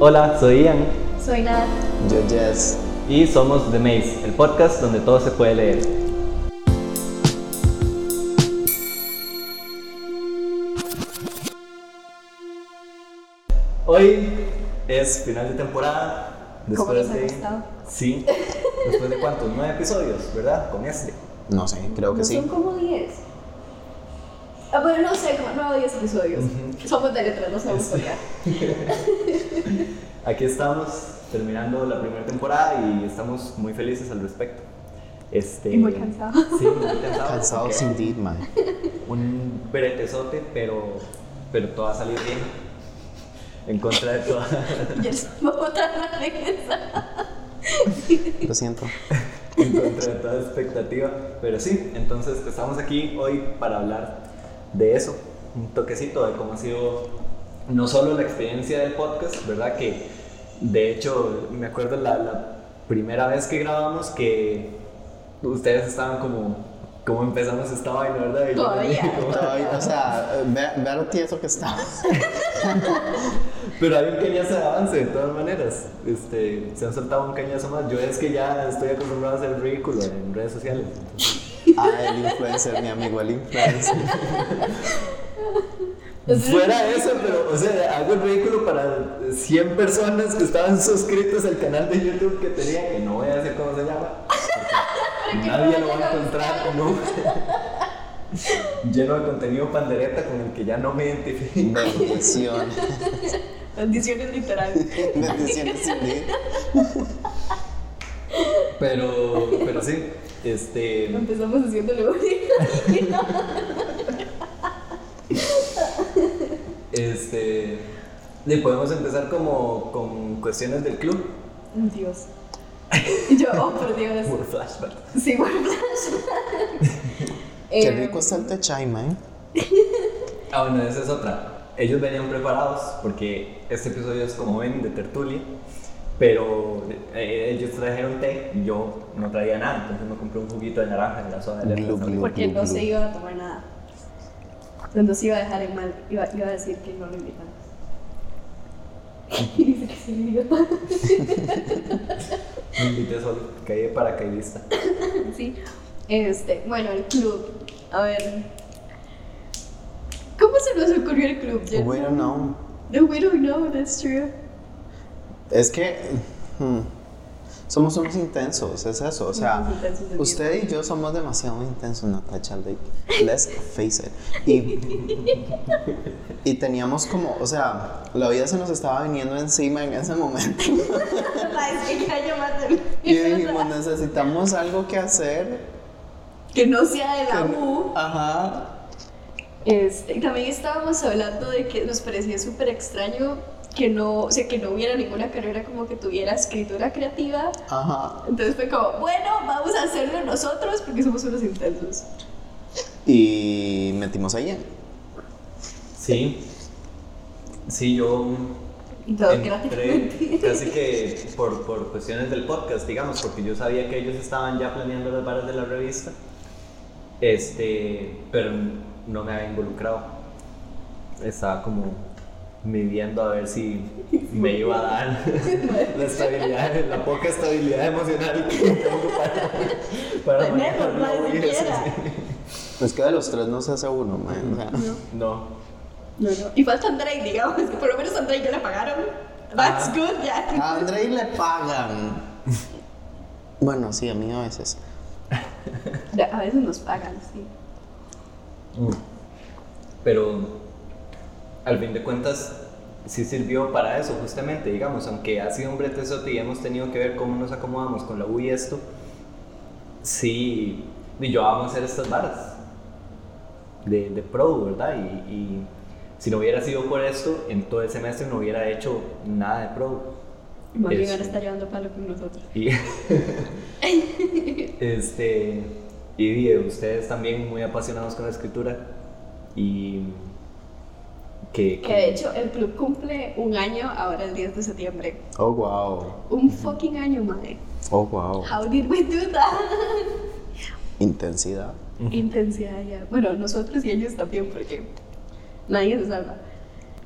Hola, soy Ian Soy Nat. Yo, Jess. y somos The Maze, el podcast donde todo se puede leer. Hoy es final de temporada. ¿Cómo Después nos ha de. gustado? Sí, después de cuántos? Nueve episodios, ¿verdad? Con este. No sé, creo que ¿No sí. Son como 10. Ah, bueno, no sé, como 9 o 10 episodios. Somos de letras, no sabemos colgar. Aquí estamos terminando la primera temporada y estamos muy felices al respecto. Este, Y muy cansados. Sí, muy cansados. Cansados porque indeed, man. Un bretezote, pero, pero todo ha salido bien. En contra de toda. Lo siento. en contra de toda expectativa. Pero sí, entonces estamos aquí hoy para hablar de eso. Un toquecito de cómo ha sido no solo la experiencia del podcast, ¿verdad? Que de hecho me acuerdo la, la primera vez que grabamos que ustedes estaban como, ¿cómo empezamos esta vaina, verdad? Y Todavía. como- Todavía, o sea, ve, ve lo tieso que está. Pero hay un cañazo de avance, de todas maneras. Este, se han soltado un cañazo más. Yo es que ya estoy acostumbrado a hacer ridículo en redes sociales. entonces- Ah, el influencer, mi amigo, el influencer. Fuera eso, pero, o sea, hago el ridículo para 100 personas que estaban suscritos al canal de YouTube que tenía, que no voy a decir cómo se llama. porque Nadie lo va a encontrar, ¿no? Lleno de contenido pandereta con el que ya no me identifico. Bendición. Bendiciones literal. Bendiciones indeed. Pero, pero sí, este. Empezamos haciéndole. Este. Y podemos empezar como con cuestiones del club. Dios. Y yo, oh, por Dios. Por flashback. Sí, por flash. Qué Eh, rico está el man. Ah, bueno, esa es otra. Ellos venían preparados porque este episodio es como ven de tertulia, pero eh, ellos trajeron té y yo no traía nada, entonces me compré un juguito de naranja en la zona de Glu, glu. Porque no glu. se iba a tomar nada. Entonces iba a dejar en mal. Iba, iba a decir que no lo invitamos. Y dice que sí, idiota. Me invité solo, caí de paracaidista. Sí. Este, bueno, el club. A ver. ¿Cómo se nos ocurrió el club? We don't know. No, we don't know, that's true. Es que hmm, somos unos intensos, es eso. O sea, usted y yo somos demasiado intensos, Natacha. Like, let's face it. Y, y teníamos como, o sea, la vida se nos estaba viniendo encima en ese momento. Y dijimos, necesitamos algo que hacer. Que no sea de la U. Ajá. Este, también estábamos hablando de que nos parecía súper extraño que no, o sea, que no hubiera ninguna carrera como que tuviera escritura creativa. Ajá. Entonces fue como, bueno, vamos a hacerlo nosotros porque somos unos intensos. Y metimos a Ian. Sí, sí, yo Y todo entré casi que por, por cuestiones del podcast, digamos, porque yo sabía que ellos estaban ya planeando las varas de la revista, este, pero no me había involucrado. Estaba como midiendo a ver si me iba a dar la estabilidad, la poca estabilidad emocional que tengo para, para Tenemos, manejar la no, ni vida, siquiera. sí. Es que de los tres no se hace uno, man. O sea, No, No, no. Y falta Andrei, digamos, que por lo menos a Andrei ya le pagaron. That's Ah. good, ya. A Andrei le pagan. Bueno, sí, a mí a veces. A veces nos pagan, sí. Pero al fin de cuentas sí sirvió para eso justamente, digamos, aunque ha sido un bretezote y hemos tenido que ver cómo nos acomodamos con la U y esto, sí, y yo vamos a hacer estas varas de, de pro, ¿verdad? Y, y si no hubiera sido por esto, en todo el semestre no hubiera hecho nada de pro. Más bien Eso. ahora está llevando palo con nosotros. Y, este, y ustedes también muy apasionados con la escritura y que, Que de hecho el club cumple un año ahora el 10 de septiembre. Oh, wow. Un fucking año, madre. Oh, wow. How did we do that? Intensidad. Intensidad ya. Bueno, nosotros y ellos también, porque nadie se salva.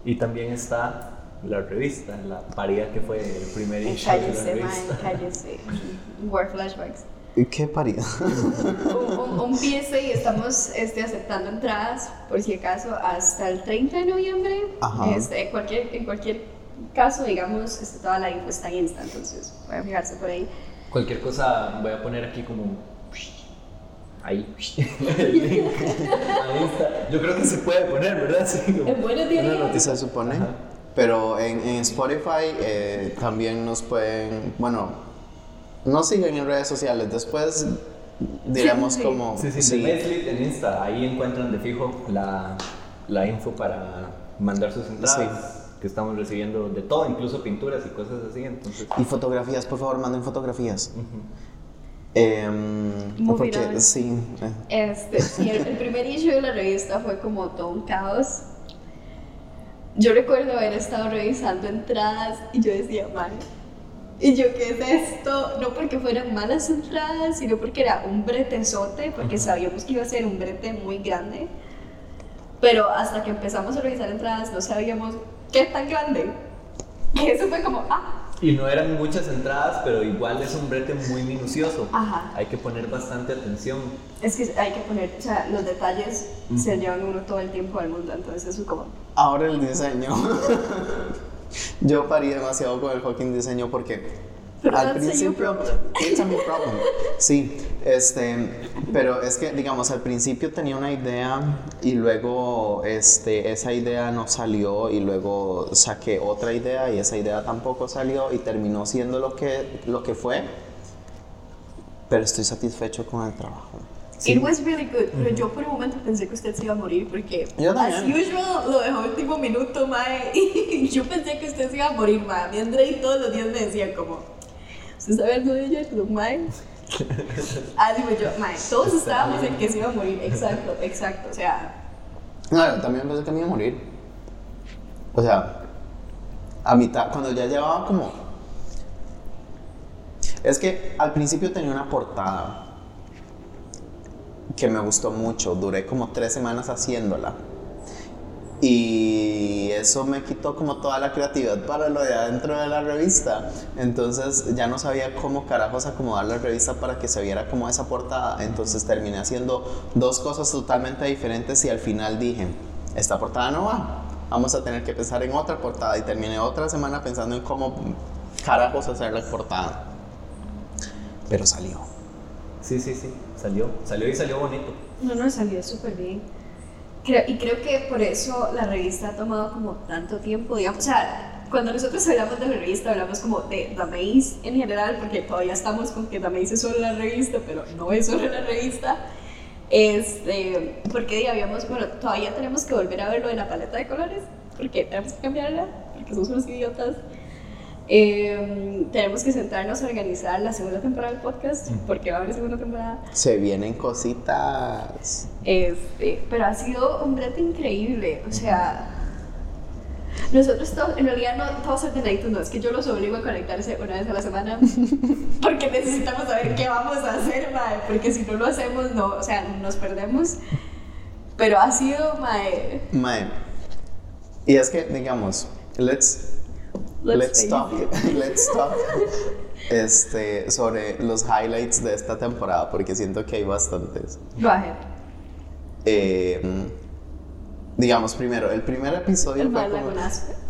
Y también está la revista, la paría que fue el primer issue de la cállese, mae, revista. cállese. War flashbacks. ¿Qué parido? un, un, un PSA y estamos este, aceptando entradas, por si acaso, hasta el 30 de noviembre. Ajá. Este, en, cualquier, en cualquier caso, digamos, este, toda la info está en Insta, entonces voy a fijarse por ahí. Cualquier cosa voy a poner aquí como ahí el link a Insta. Yo creo que se puede poner, ¿verdad? Sí, En buenos días. una noticia. Se supone. Ajá. Pero en, en Spotify eh, también nos pueden, bueno, no siguen en redes sociales. Después diremos Sí. como Sí, sí, sí. Meslit en Insta, ahí encuentran de fijo la, la info para mandar sus entradas. Que estamos recibiendo de todo, incluso pinturas y cosas así. Entonces, Y fotografías, por favor, manden fotografías. Em, Muy porque viral. sí. eh, Este, sí, el, el primer issue de la revista fue como todo un caos. Yo recuerdo haber estado revisando entradas y yo decía, mal. Y yo, ¿qué es esto? No porque fueran malas entradas, sino porque era un bretezote, porque sabíamos que iba a ser un brete muy grande. Pero hasta que empezamos a revisar entradas no sabíamos qué tan grande. Que eso fue como, ah, Y no eran muchas entradas, pero igual es un brete muy minucioso. Ajá. Hay que poner bastante atención. es que hay que poner, o sea, los detalles se llevan uno todo el tiempo al mundo, entonces eso como... Ahora el diseño. Yo parí demasiado con el fucking diseño porque Pero al principio it's a problem. Sí, este, pero es que digamos al principio tenía una idea y luego este esa idea no salió y luego saqué otra idea y esa idea tampoco salió y terminó siendo lo que lo que fue. Pero estoy satisfecho con el trabajo. It was really good, pero yo por un momento pensé que usted se iba a morir porque, Yo as usual, lo dejó último minuto, mae, y yo pensé que usted se iba a morir, mae. Mi André y todos los días me decían como, ¿usted sabe algo de ella? Y yo, mae. Ah, digo yo, mae, todos estábamos en que se iba a morir, exacto, exacto, o sea, No, yo también pensé que me iba a morir. O sea, a mitad, cuando ya llevaba como... Es que al principio tenía una portada que me gustó mucho. Duré como tres semanas haciéndola. Y eso me quitó como toda la creatividad para lo de adentro de la revista. Entonces ya no sabía cómo carajos acomodar la revista para que se viera como esa portada. Entonces terminé haciendo dos cosas totalmente diferentes y al final dije, esta portada no va. Vamos a tener que pensar en otra portada. Y terminé otra semana pensando en cómo carajos hacer la portada. Pero salió. Sí, sí, sí, salió. Salió y salió bonito. no nos salió súper bien. Creo- y creo que por eso la revista ha tomado como tanto tiempo, digamos, o sea, cuando nosotros hablamos de la revista hablamos como de The Maze en general, porque todavía estamos con que The Maze es solo la revista, pero no es solo la revista. Este, porque habíamos, bueno, todavía tenemos que volver a ver lo de la paleta de colores, porque tenemos que cambiarla, porque somos unos idiotas. Eh, tenemos que sentarnos a organizar la segunda temporada del podcast, porque va a haber segunda temporada. Se vienen cositas. Este, pero ha sido un reto increíble, o sea, nosotros todos, en realidad no todos alternaditos, no, es que yo los obligo a conectarse una vez a la semana porque necesitamos saber qué vamos a hacer, mae, porque si no lo hacemos, no, o sea, nos perdemos. Pero ha sido, mae, Mae. Y es que, digamos, let's Let's talk, let's talk este, sobre los highlights de esta temporada, porque siento que hay bastantes. go ahead. Eh, digamos, primero, el primer episodio El fue como-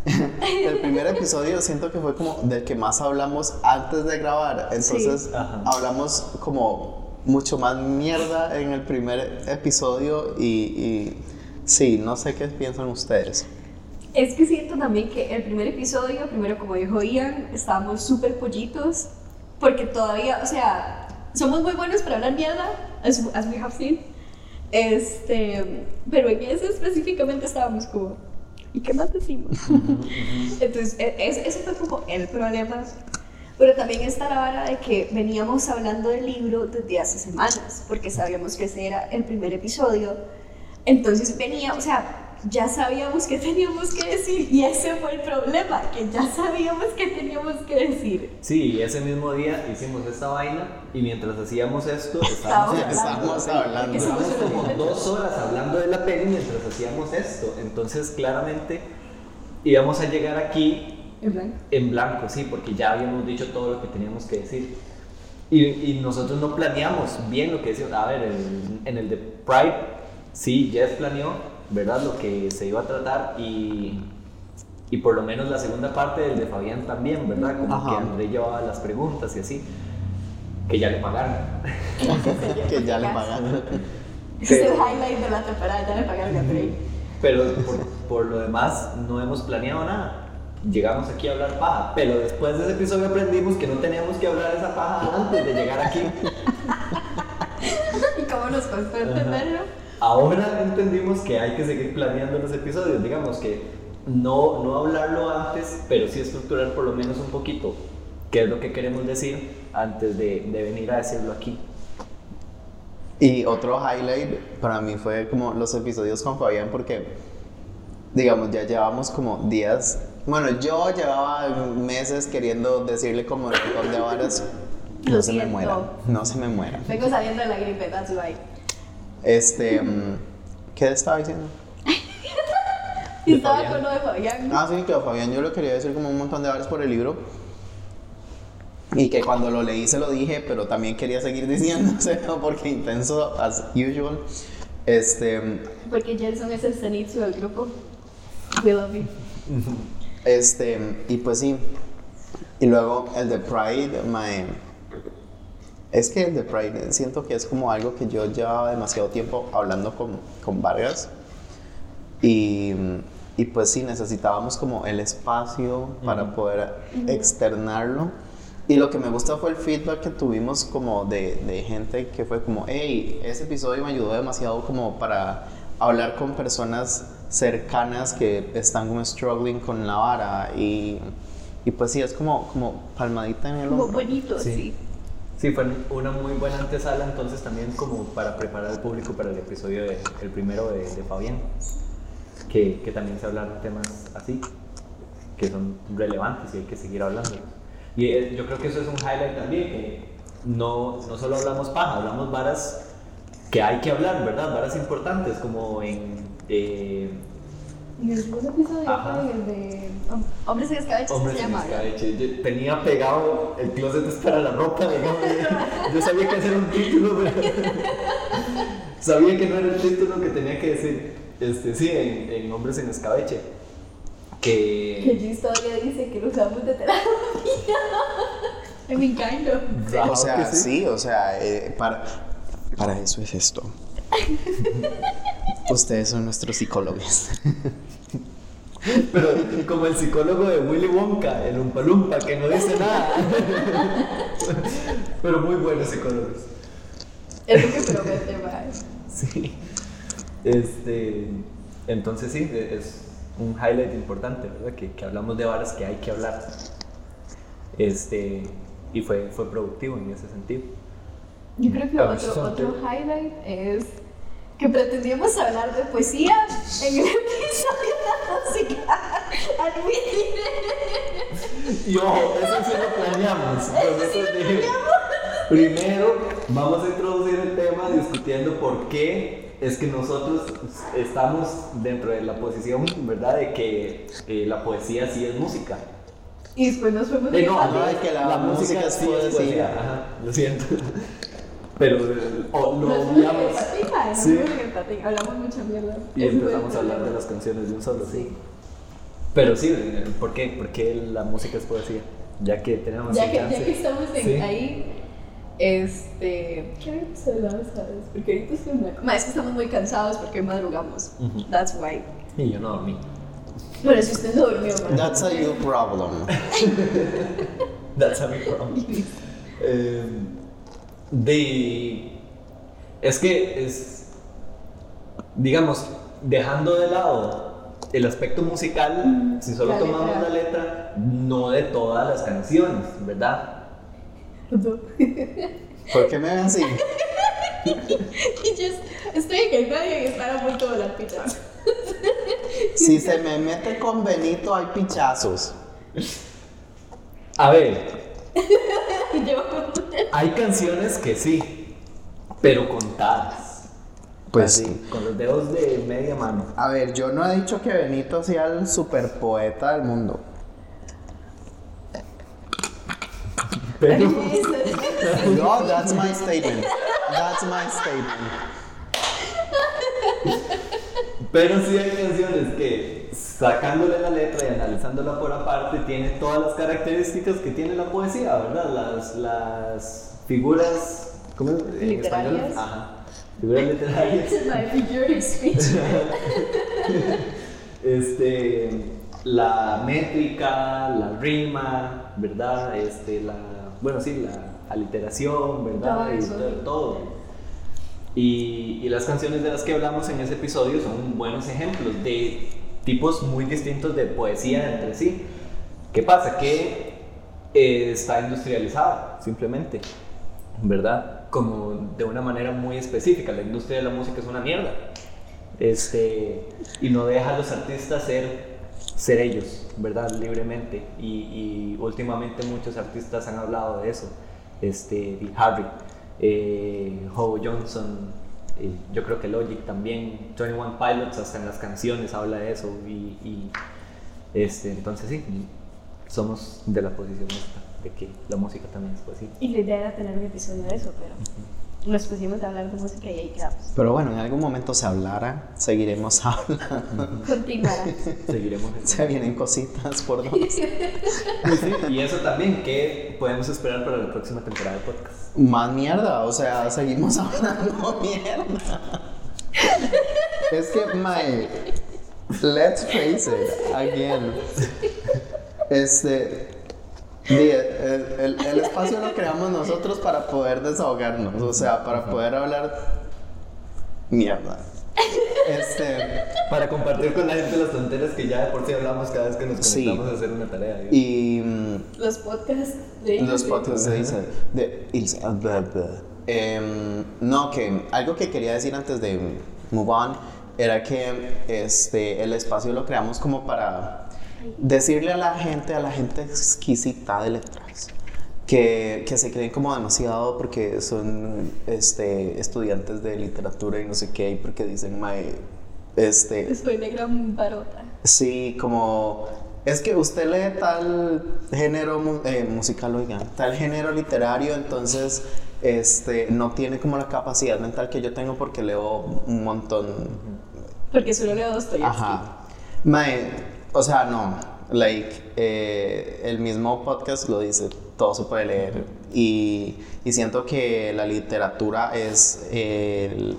el primer episodio siento que fue como del que más hablamos antes de grabar. Entonces hablamos como mucho más mierda en el primer episodio y, y sí, no sé qué piensan ustedes. Es que siento también que el primer episodio, primero como dijo Ian, estábamos súper pollitos, porque todavía, o sea, somos muy buenos para hablar mierda, as, as we have seen, este, pero en ese específicamente estábamos como, ¿y qué más decimos? Entonces, e- es- ese fue como el problema. Pero también está la vara de que veníamos hablando del libro desde hace semanas, porque sabíamos que ese era el primer episodio. Entonces venía, o sea, ya sabíamos que teníamos que decir, y ese fue el problema, que ya sabíamos que teníamos que decir. Sí, ese mismo día hicimos esta vaina y mientras hacíamos esto estábamos, Estábamos hablando. Estábamos como dos horas hablando de la peli mientras hacíamos esto. Entonces, claramente, íbamos a llegar aquí En blanco. en blanco, sí, porque ya habíamos dicho todo lo que teníamos que decir. Y, y nosotros no planeamos bien lo que decíamos. A ver, en, en el de Pride, sí, Jess planeó, ¿verdad? Lo que se iba a tratar y, y por lo menos la segunda parte del de Fabián también, ¿verdad? Como Ajá. que André llevaba las preguntas y así. Que ya le pagaron. que ya le pagaron. Ese es el highlight de la temporada, ya le pagaron a Trey. Pero por, por lo demás no hemos planeado nada. Llegamos aquí a hablar paja, pero después de ese episodio aprendimos que no teníamos que hablar esa paja antes de llegar aquí. ¿Y cómo nos costó entenderlo? Ahora entendimos que hay que seguir planeando los episodios, digamos que no, no hablarlo antes, pero sí estructurar por lo menos un poquito qué es lo que queremos decir antes de, de venir a decirlo aquí. Y otro highlight para mí fue como los episodios con Fabián porque, digamos, ya llevamos como días, bueno, yo llevaba meses queriendo decirle como un montón de varas, no se me muera, no se me muera. Vengo saliendo de la gripe, that's why. Este, mm, ¿qué estaba diciendo? Y estaba Fabián. con lo de Fabián. Ah, sí, que a Fabián yo le quería decir como un montón de varas por el libro. Y que cuando lo leí se lo dije, pero también quería seguir diciéndoselo porque intenso, as usual. Este, Porque Jensen es el cenitsu del grupo. We love you. Este, y pues sí. Y luego el de Pride, mae, es que el de Pride siento que es como algo que yo llevaba demasiado tiempo hablando con, con Vargas. Y, y pues sí, necesitábamos como el espacio para poder externarlo. Y lo que me gusta fue el feedback que tuvimos como de, de gente que fue como, hey, ese episodio me ayudó demasiado como para hablar con personas cercanas que están como struggling con la vara y, y pues sí, es como, como palmadita en el Como hombro. bonito, Sí. sí. Sí, fue una muy buena antesala entonces también como para preparar al público para el episodio, de- el primero de, Fabián, que, que también se hablaron temas así, que son relevantes y hay que seguir hablando. Y eh, yo creo que eso es un highlight también, que no, no solo hablamos paja, hablamos varas que hay que hablar, ¿verdad? Varas importantes como en... eh, En el segundo episodio Ajá. fue el de hom- Hombres en escabeche, Hombres se en llama. ¿verdad? escabeche. Yo tenía pegado el closet es para la ropa, digamos. Yo sabía que hacer un título, pero sabía que no era el título que tenía que decir. Este, sí, en, en Hombres en escabeche. Que Que. Gis todavía dice que lo usamos de terapia. I mean, kind of. Claro O sea, que sí. o sea, eh, para, para eso es esto. Ustedes son nuestros psicólogos. Pero como el psicólogo de Willy Wonka, el Umpa Lumpa, que no dice nada. Pero muy buenos psicólogos. Es lo que promete. Sí. Este, entonces sí, e- es un highlight importante, ¿verdad? Que, que hablamos de varas que hay que hablar. Este, y fue, fue productivo en ese sentido. Yo creo que otro, otro highlight es que pretendíamos hablar de poesía en el episodio de la música. Admitir. Y ojo, eso sí lo planeamos. Primero vamos a introducir el tema discutiendo por qué es que nosotros estamos dentro de la posición, ¿verdad? De que eh, la poesía sí es música. Y después nos fuimos Eh, no, no, de que la música es poesía. Ajá, lo siento. Pero eh, o lo obviamos Sí. Hablamos mucha mierda. y empezamos el a hablar de las canciones de un solo, sí. Pero sí, eh, ¿por qué? ¿Por qué la música es poesía? Ya que tenemos Ya el que, ya que estamos en- Sí. ahí, este. ¿Qué habíamos hablado esta vez? Porque ahorita estoy blanco. Ma, es que estamos muy cansados porque madrugamos. Ujú. That's why. Y yo no dormí. Pero si usted no durmió, ma. That's a you problem. That's a problem. Eh, de es que es digamos dejando de lado el aspecto musical si solo La tomamos letra. la letra no de todas las canciones verdad ¿Por qué me ven así? Y estoy en el medio y están a punto de volar pichas. Si se me mete con Benito hay pichazos. a ver yo, hay canciones que sí pero contadas Pues Así, con los dedos de media mano. A ver, yo no he dicho que Benito sea el super poeta del mundo. Pero, No, that's my statement. That's my statement. pero sí hay canciones que, sacándole la letra y analizándola por aparte, tiene todas las características que tiene la poesía, ¿verdad? Las, las figuras. ¿Cómo es? En español. Ajá. Figuras literarias. Este, la métrica, la rima, ¿verdad? Este, la, bueno, sí, la aliteración, ¿verdad? Todo Y eso. todo. todo. Y, y las canciones de las que hablamos en ese episodio son buenos ejemplos de tipos muy distintos de poesía entre sí. ¿Qué pasa? Que eh, está industrializado, simplemente, ¿verdad? Como de una manera muy específica. La industria de la música es una mierda. Este, y no deja a los artistas ser, ser ellos, ¿verdad? Libremente. Y, y últimamente muchos artistas han hablado de eso. Este, Harry, eh, Howe Johnson, yo creo que Logic también, 21 Pilots hasta en las canciones habla de eso. Y, y, este, entonces sí, somos de la posición esta, de que la música también es poesía. Y la idea era tener un episodio de eso, pero nos pusimos a hablar de música y ahí quedamos. Pero bueno, en algún momento se hablará, seguiremos hablando. Continuará. Seguiremos Se vienen cositas por dos. Sí, y eso también, ¿qué podemos esperar para la próxima temporada del podcast? Más mierda, o sea, seguimos hablando mierda. Es que, my, let's face it, again. Este, di- el, el- el espacio lo creamos nosotros para poder desahogarnos, o sea, para poder hablar mierda. Este, Para compartir con la gente las tonteras que ya de por sí hablamos cada vez que nos Sí. conectamos a hacer una tarea. digamos. y mm, Los podcasts de Los podcasts de Ilse. De Ilse. ah, blah. Em, no, que algo que quería decir antes de move on era que este, el espacio lo creamos como para decirle a la gente, a la gente exquisita de letras, que, que se creen como demasiado porque son este, estudiantes de literatura y no sé qué, y porque dicen, mae, este, Estoy de gran barota. Sí, como es que usted lee tal género eh, musical, oigan, tal género literario, entonces este, no tiene como la capacidad mental que yo tengo porque leo un montón. Porque solo leo Dostoyevsky. Ajá. Mae, o sea, no, like, eh, el mismo podcast lo dice, todo se puede leer. Y, y siento que la literatura es el,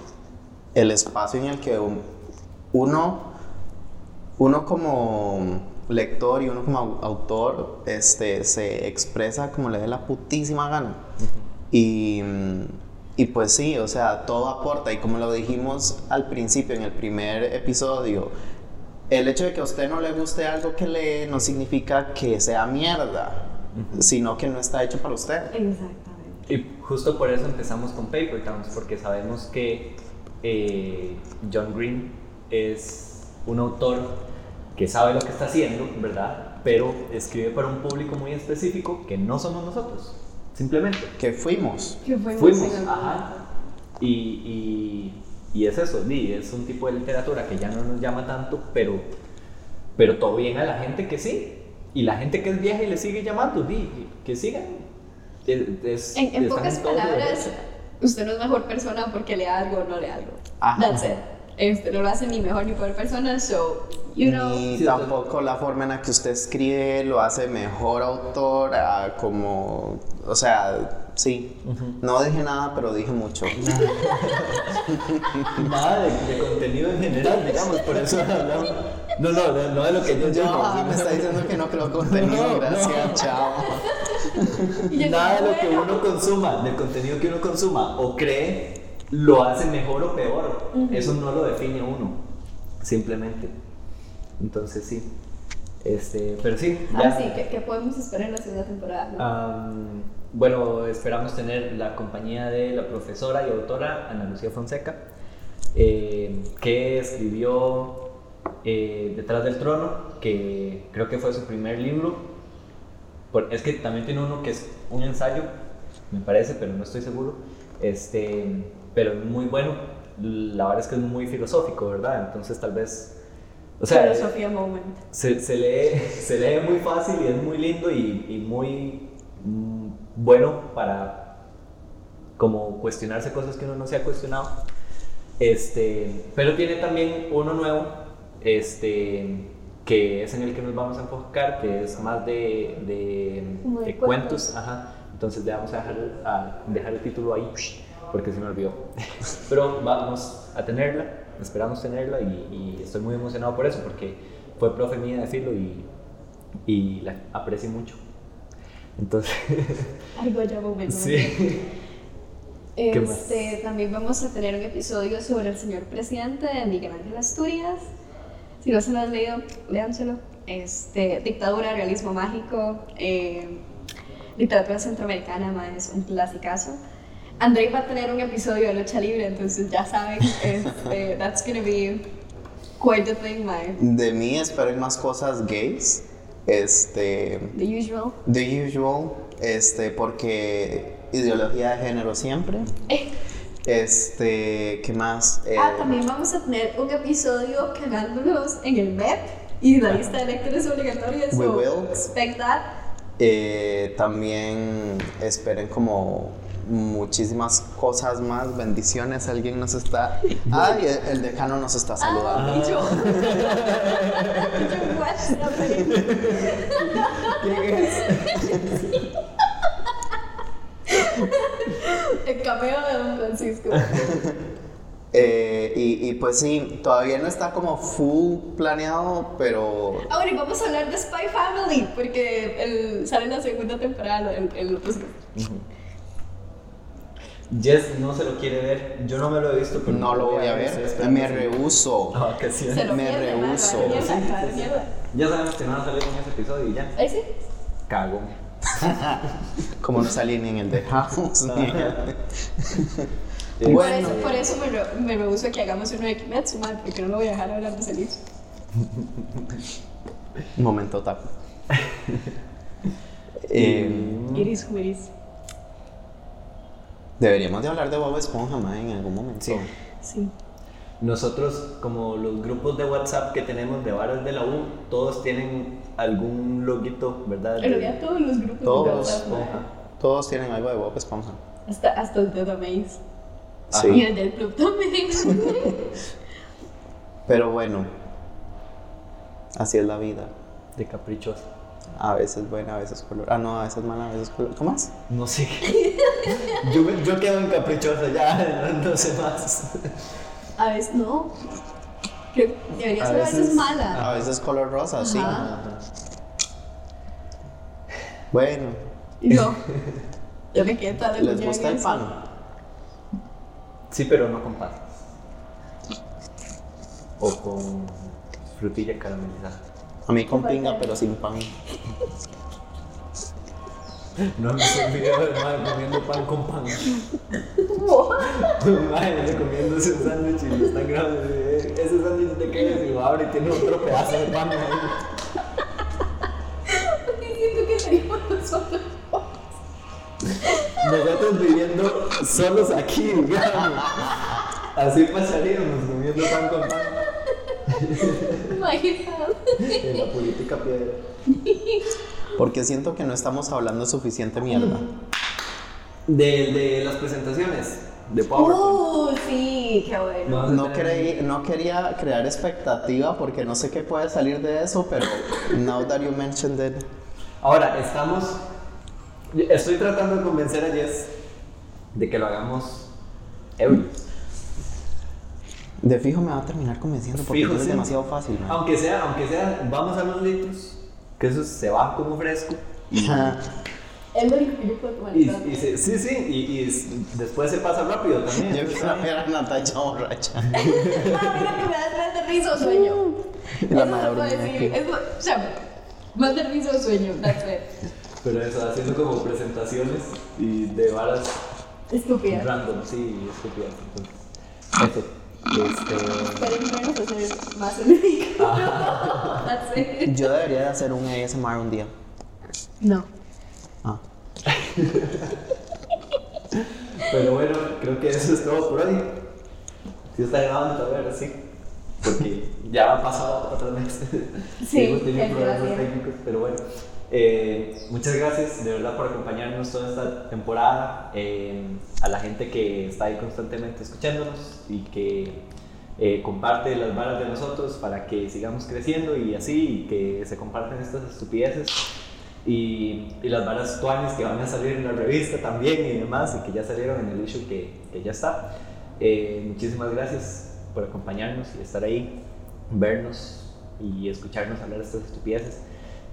el espacio en el que un- uno uno como lector y uno como au- autor este, se expresa como le dé la putísima gana. y, y pues sí, o sea, todo aporta. Y como lo dijimos al principio, en el primer episodio, el hecho de que a usted no le guste algo que lee no significa que sea mierda, sino que no está hecho para usted. Exactamente. Y justo por eso empezamos con Paper Towns, porque sabemos que eh, John Green es un autor que sabe lo que está haciendo, ¿verdad? Pero escribe para un público muy específico que no somos nosotros, simplemente. Que fuimos. Que fuimos, Fuimos, ajá. Y, y, y es eso, di, es un tipo de literatura que ya no nos llama tanto, pero, pero todo bien a la gente que sí. Y la gente que es vieja y le sigue llamando, di, que sigan. Es- En, pocas palabras, usted no es mejor persona porque lea algo o no lea algo. Ajá. That's it. Usted no lo hace ni mejor ni peor persona, so, you know. Ni tampoco la forma en la que usted escribe lo hace mejor autor, a como, o sea, sí, no dije nada, pero dije mucho. Nada de, de contenido en general, digamos, por eso hablamos. No, no, no, no de lo que yo digo. ah, me está diciendo que no creo contenido, No, gracias, no. chao. Nada de lo que uno consuma, del contenido que uno consuma o cree, lo hace mejor o peor. Eso no lo define uno, simplemente. Entonces sí. Este, pero sí, ya. Ah, sí, ¿qué, qué podemos esperar en la segunda temporada? bueno, esperamos tener la compañía de la profesora y autora Ana Lucía Fonseca, eh, que escribió eh, Detrás del Trono, que creo que fue su primer libro. Por- es que también tiene uno que es un ensayo, me parece, pero no estoy seguro. Este, pero muy bueno. la verdad es que es muy filosófico, ¿verdad? Entonces tal vez... O sea, Filosofía moment. se, se lee, se lee muy fácil y es muy lindo y, y muy mm, bueno para como cuestionarse cosas que uno no se ha cuestionado. Este, pero tiene también uno nuevo, este, que es en el que nos vamos a enfocar, que es más de, de, de cuentos. Ajá. Entonces le vamos a dejar, a dejar el título ahí, porque se me olvidó. Pero vamos a tenerla, esperamos tenerla y, y estoy muy emocionado por eso, porque fue profe mía de filo y, y la aprecio mucho. Entonces, Algo ya sí. ¿Qué más? Este, también vamos a tener un episodio sobre el señor presidente de Miguel Ángel Asturias. Si no se lo han leído, léanselo. Este, dictadura, realismo mágico, eh, literatura centroamericana, es un clasicazo. Andrei va a tener un episodio de lucha libre, entonces ya saben, este, that's gonna be quite the thing, ma. De mí esperen más cosas gays. Este. The usual. The usual. Este, porque ideología de género siempre. Este, ¿qué más? Eh, Ah, también vamos a tener un episodio cagándonos en el MEP y la lista de lectores obligatorias. We so will. Expect that. eh, también esperen como muchísimas cosas más, bendiciones, alguien nos está... Ay, el, el decano nos está saludando. Ah, y yo. what's happening? El cameo de Don Francisco. Eh, y, y pues sí, todavía no está como full planeado, pero Ahora, y vamos a hablar de Spy Family, porque el, sale en la segunda temporada, el, el otro Jess no se lo quiere ver, yo no me lo he visto, pero no lo voy a ver. Me rehuso. Ah, que sí. Se lo Me rehuso. Sí, sí. Ya sabemos que no va a salir en ese episodio y ya. Ahí sí. Cago. Como no salí ni en el de House. ni en el- Eh, Por Bueno. eso, por eso me, re- me rehuso a que hagamos uno de Kimetsu, man, porque no lo voy a dejar hablar de Celis. Momento taco. Eh, Iris who iris. Deberíamos de hablar de Bob Esponja más en algún momento. Sí. Sí. Nosotros, como los grupos de WhatsApp que tenemos de varas de la U, todos tienen algún loguito, ¿verdad? Pero ya todos los grupos de Todos. WhatsApp, man. Todos tienen algo de Bob Esponja. Hasta, hasta el de The Maze. Ajá. Y Sí. el del club también. Pero bueno, así es la vida. De caprichoso. A veces buena, a veces color. Ah, no, a veces mala, a veces color. ¿Cómo más? No sé. yo, yo quedo en caprichoso, ya no, no sé más. A veces no. Debería ser a veces, mala. A veces color rosa, sí. Bueno, Y no. Yo me quedé toda la ¿les gusta el pan? Sí, pero no con pan. O con frutilla caramelizada. A mí con pinga, pero sin pan. No me un video del madre comiendo pan con pan. Madre comiéndose un sándwich y lo están grabando. Ese sándwich qué es y lo abre y tiene otro pedazo de pan ahí. Siento que seríamos nosotros. Nosotros viviendo solos aquí, digamos. Así pasaríamos comiendo pan con pan. En la política piedra. Porque siento que no estamos hablando suficiente mierda. De, de las presentaciones de PowerPoint. Uh, sí, qué bueno. No, creí, no quería crear expectativa porque no sé qué puede salir de eso, pero now that you mentioned it, Ahora, estamos. Estoy tratando de convencer a Jess de que lo hagamos ebrios. De fijo me va a terminar convenciendo porque Fijo, es sí. demasiado fácil. man. Aunque sea, aunque sea, vamos a los litros, que eso se va como fresco. Es lo único que yo puedo tomar. Y, tanto. y se- sí, sí, y, después se pasa rápido también. Yo quiero ver a Natalia borracha. Ah, mira que me das más de risa o sueño. La Eso madre mía, decir. o sea, más de risa o sueño. That's it. Pero eso, haciendo como presentaciones y de varas Estúpida. random, sí, estúpidas. Entonces, eso. Este. Hacer más. That's it. Yo debería de hacer un ASMR un día. No. Ah. Pero bueno, creo que eso es todo por hoy. Sí está grabando todavía, sí. Porque ya han pasado otras veces. Sí, hemos tenido es problemas gracias. técnicos, pero bueno. Eh, muchas gracias de verdad por acompañarnos toda esta temporada. eh, a la gente que está ahí constantemente escuchándonos y que eh, comparte las varas de nosotros para que sigamos creciendo y así, y que se compartan estas estupideces. Y, las varas tuanes que van a salir en la revista también y demás, y que ya salieron en el issue que, que ya está. Muchísimas gracias por acompañarnos y estar ahí, vernos y escucharnos hablar de estas estupideces.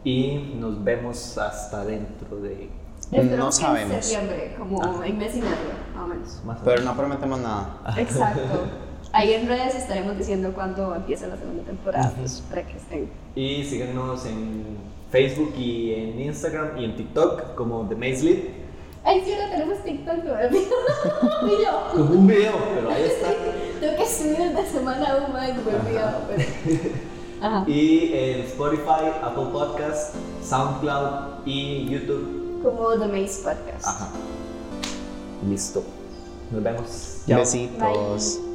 Y nos vemos hasta dentro de Esperamos No sabemos. En septiembre, como Ajá. en mes y medio, más o menos. Pero no prometemos nada. Exacto. Ahí en redes estaremos diciendo cuándo empieza la segunda temporada, pues, para que estén. Y síganos en Facebook y en Instagram y en TikTok como The Maze Lead. Ay, sí, ahora tenemos TikTok, ¿no? Y yo, Con un video, pero ahí está. tengo que subir de semana aún más, me he olvidado, pero... Ajá. Y en Spotify, Apple Podcast, SoundCloud y YouTube. Como The Maze Podcast. Ajá. Listo. Nos vemos. Chao. Besitos. Bye.